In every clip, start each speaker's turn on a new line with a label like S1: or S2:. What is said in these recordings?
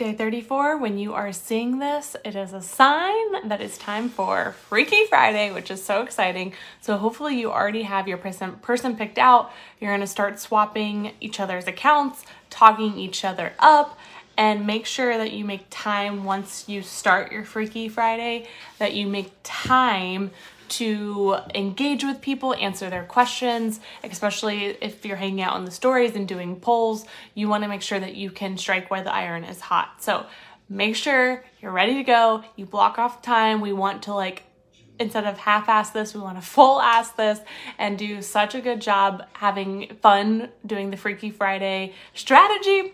S1: day 34, when you are seeing this, it is a sign that it's time for Freaky Friday, which is so exciting. So hopefully you already have your person person picked out. You're going to start swapping each other's accounts, talking each other up, and make sure that you make time once you start your Freaky Friday that you make time to engage with people, answer their questions, especially if you're hanging out on the stories and doing polls. You want to make sure that you can strike where the iron is hot. So make sure you're ready to go. You block off time. We want to like instead of half ass this, we want to full ass this and do such a good job having fun doing the Freaky Friday strategy.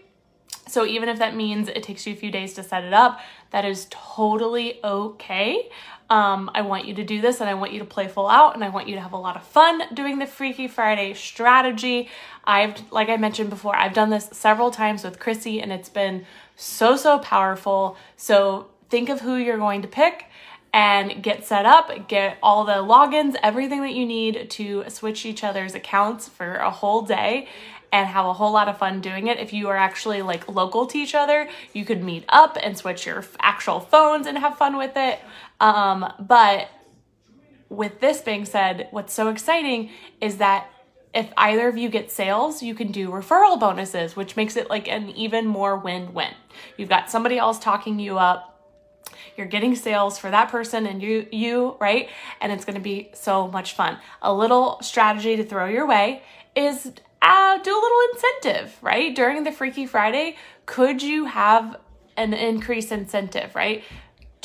S1: So even if that means it takes you a few days to set it up, that is totally okay. Um, I want you to do this and I want you to play full out and I want you to have a lot of fun doing the Freaky Friday strategy. I've, like I mentioned before, I've done this several times with Chrissy and it's been so, so powerful. So think of who you're going to pick and get set up, get all the logins, everything that you need to switch each other's accounts for a whole day and have a whole lot of fun doing it. If you are actually like local to each other, you could meet up and switch your actual phones and have fun with it. Um, but with this being said, what's so exciting is that if either of you get sales, you can do referral bonuses, which makes it like an even more win win. You've got somebody else talking you up. You're getting sales for that person and you you, right? And it's going to be so much fun. A little strategy to throw your way is uh, do a little incentive, right? During the Freaky Friday, could you have an increased incentive, right?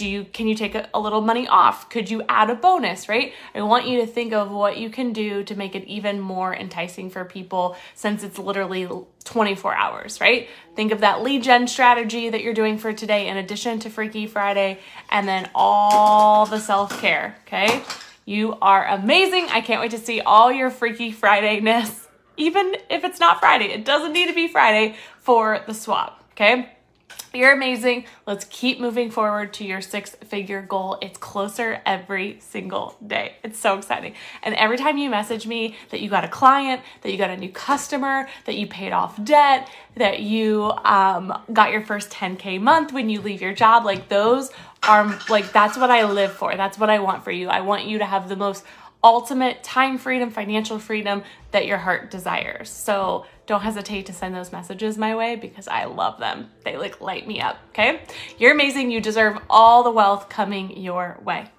S1: Do you can you take a, a, little money off? Could you add a bonus, right? I want you to think of what you can do to make it even more enticing for people since it's literally 24 hours, right? Think of that lead gen strategy that you're doing for today in addition to Freaky Friday and then all the self-care, okay? You are amazing. I can't wait to see all your Freaky Friday-ness even if it's not Friday. It doesn't need to be Friday for the swap, okay? You're amazing. Let's keep moving forward to your six figure goal. It's closer every single day. It's so exciting. And every time you message me that you got a client, that you got a new customer, that you paid off debt, that you um, got your first 10K month when you leave your job, like those are like, that's what I live for. That's what I want for you. I want you to have the most ultimate time freedom, financial freedom that your heart desires. So don't hesitate to send those messages my way because I love them. They like light me up, okay? You're amazing. You deserve all the wealth coming your way.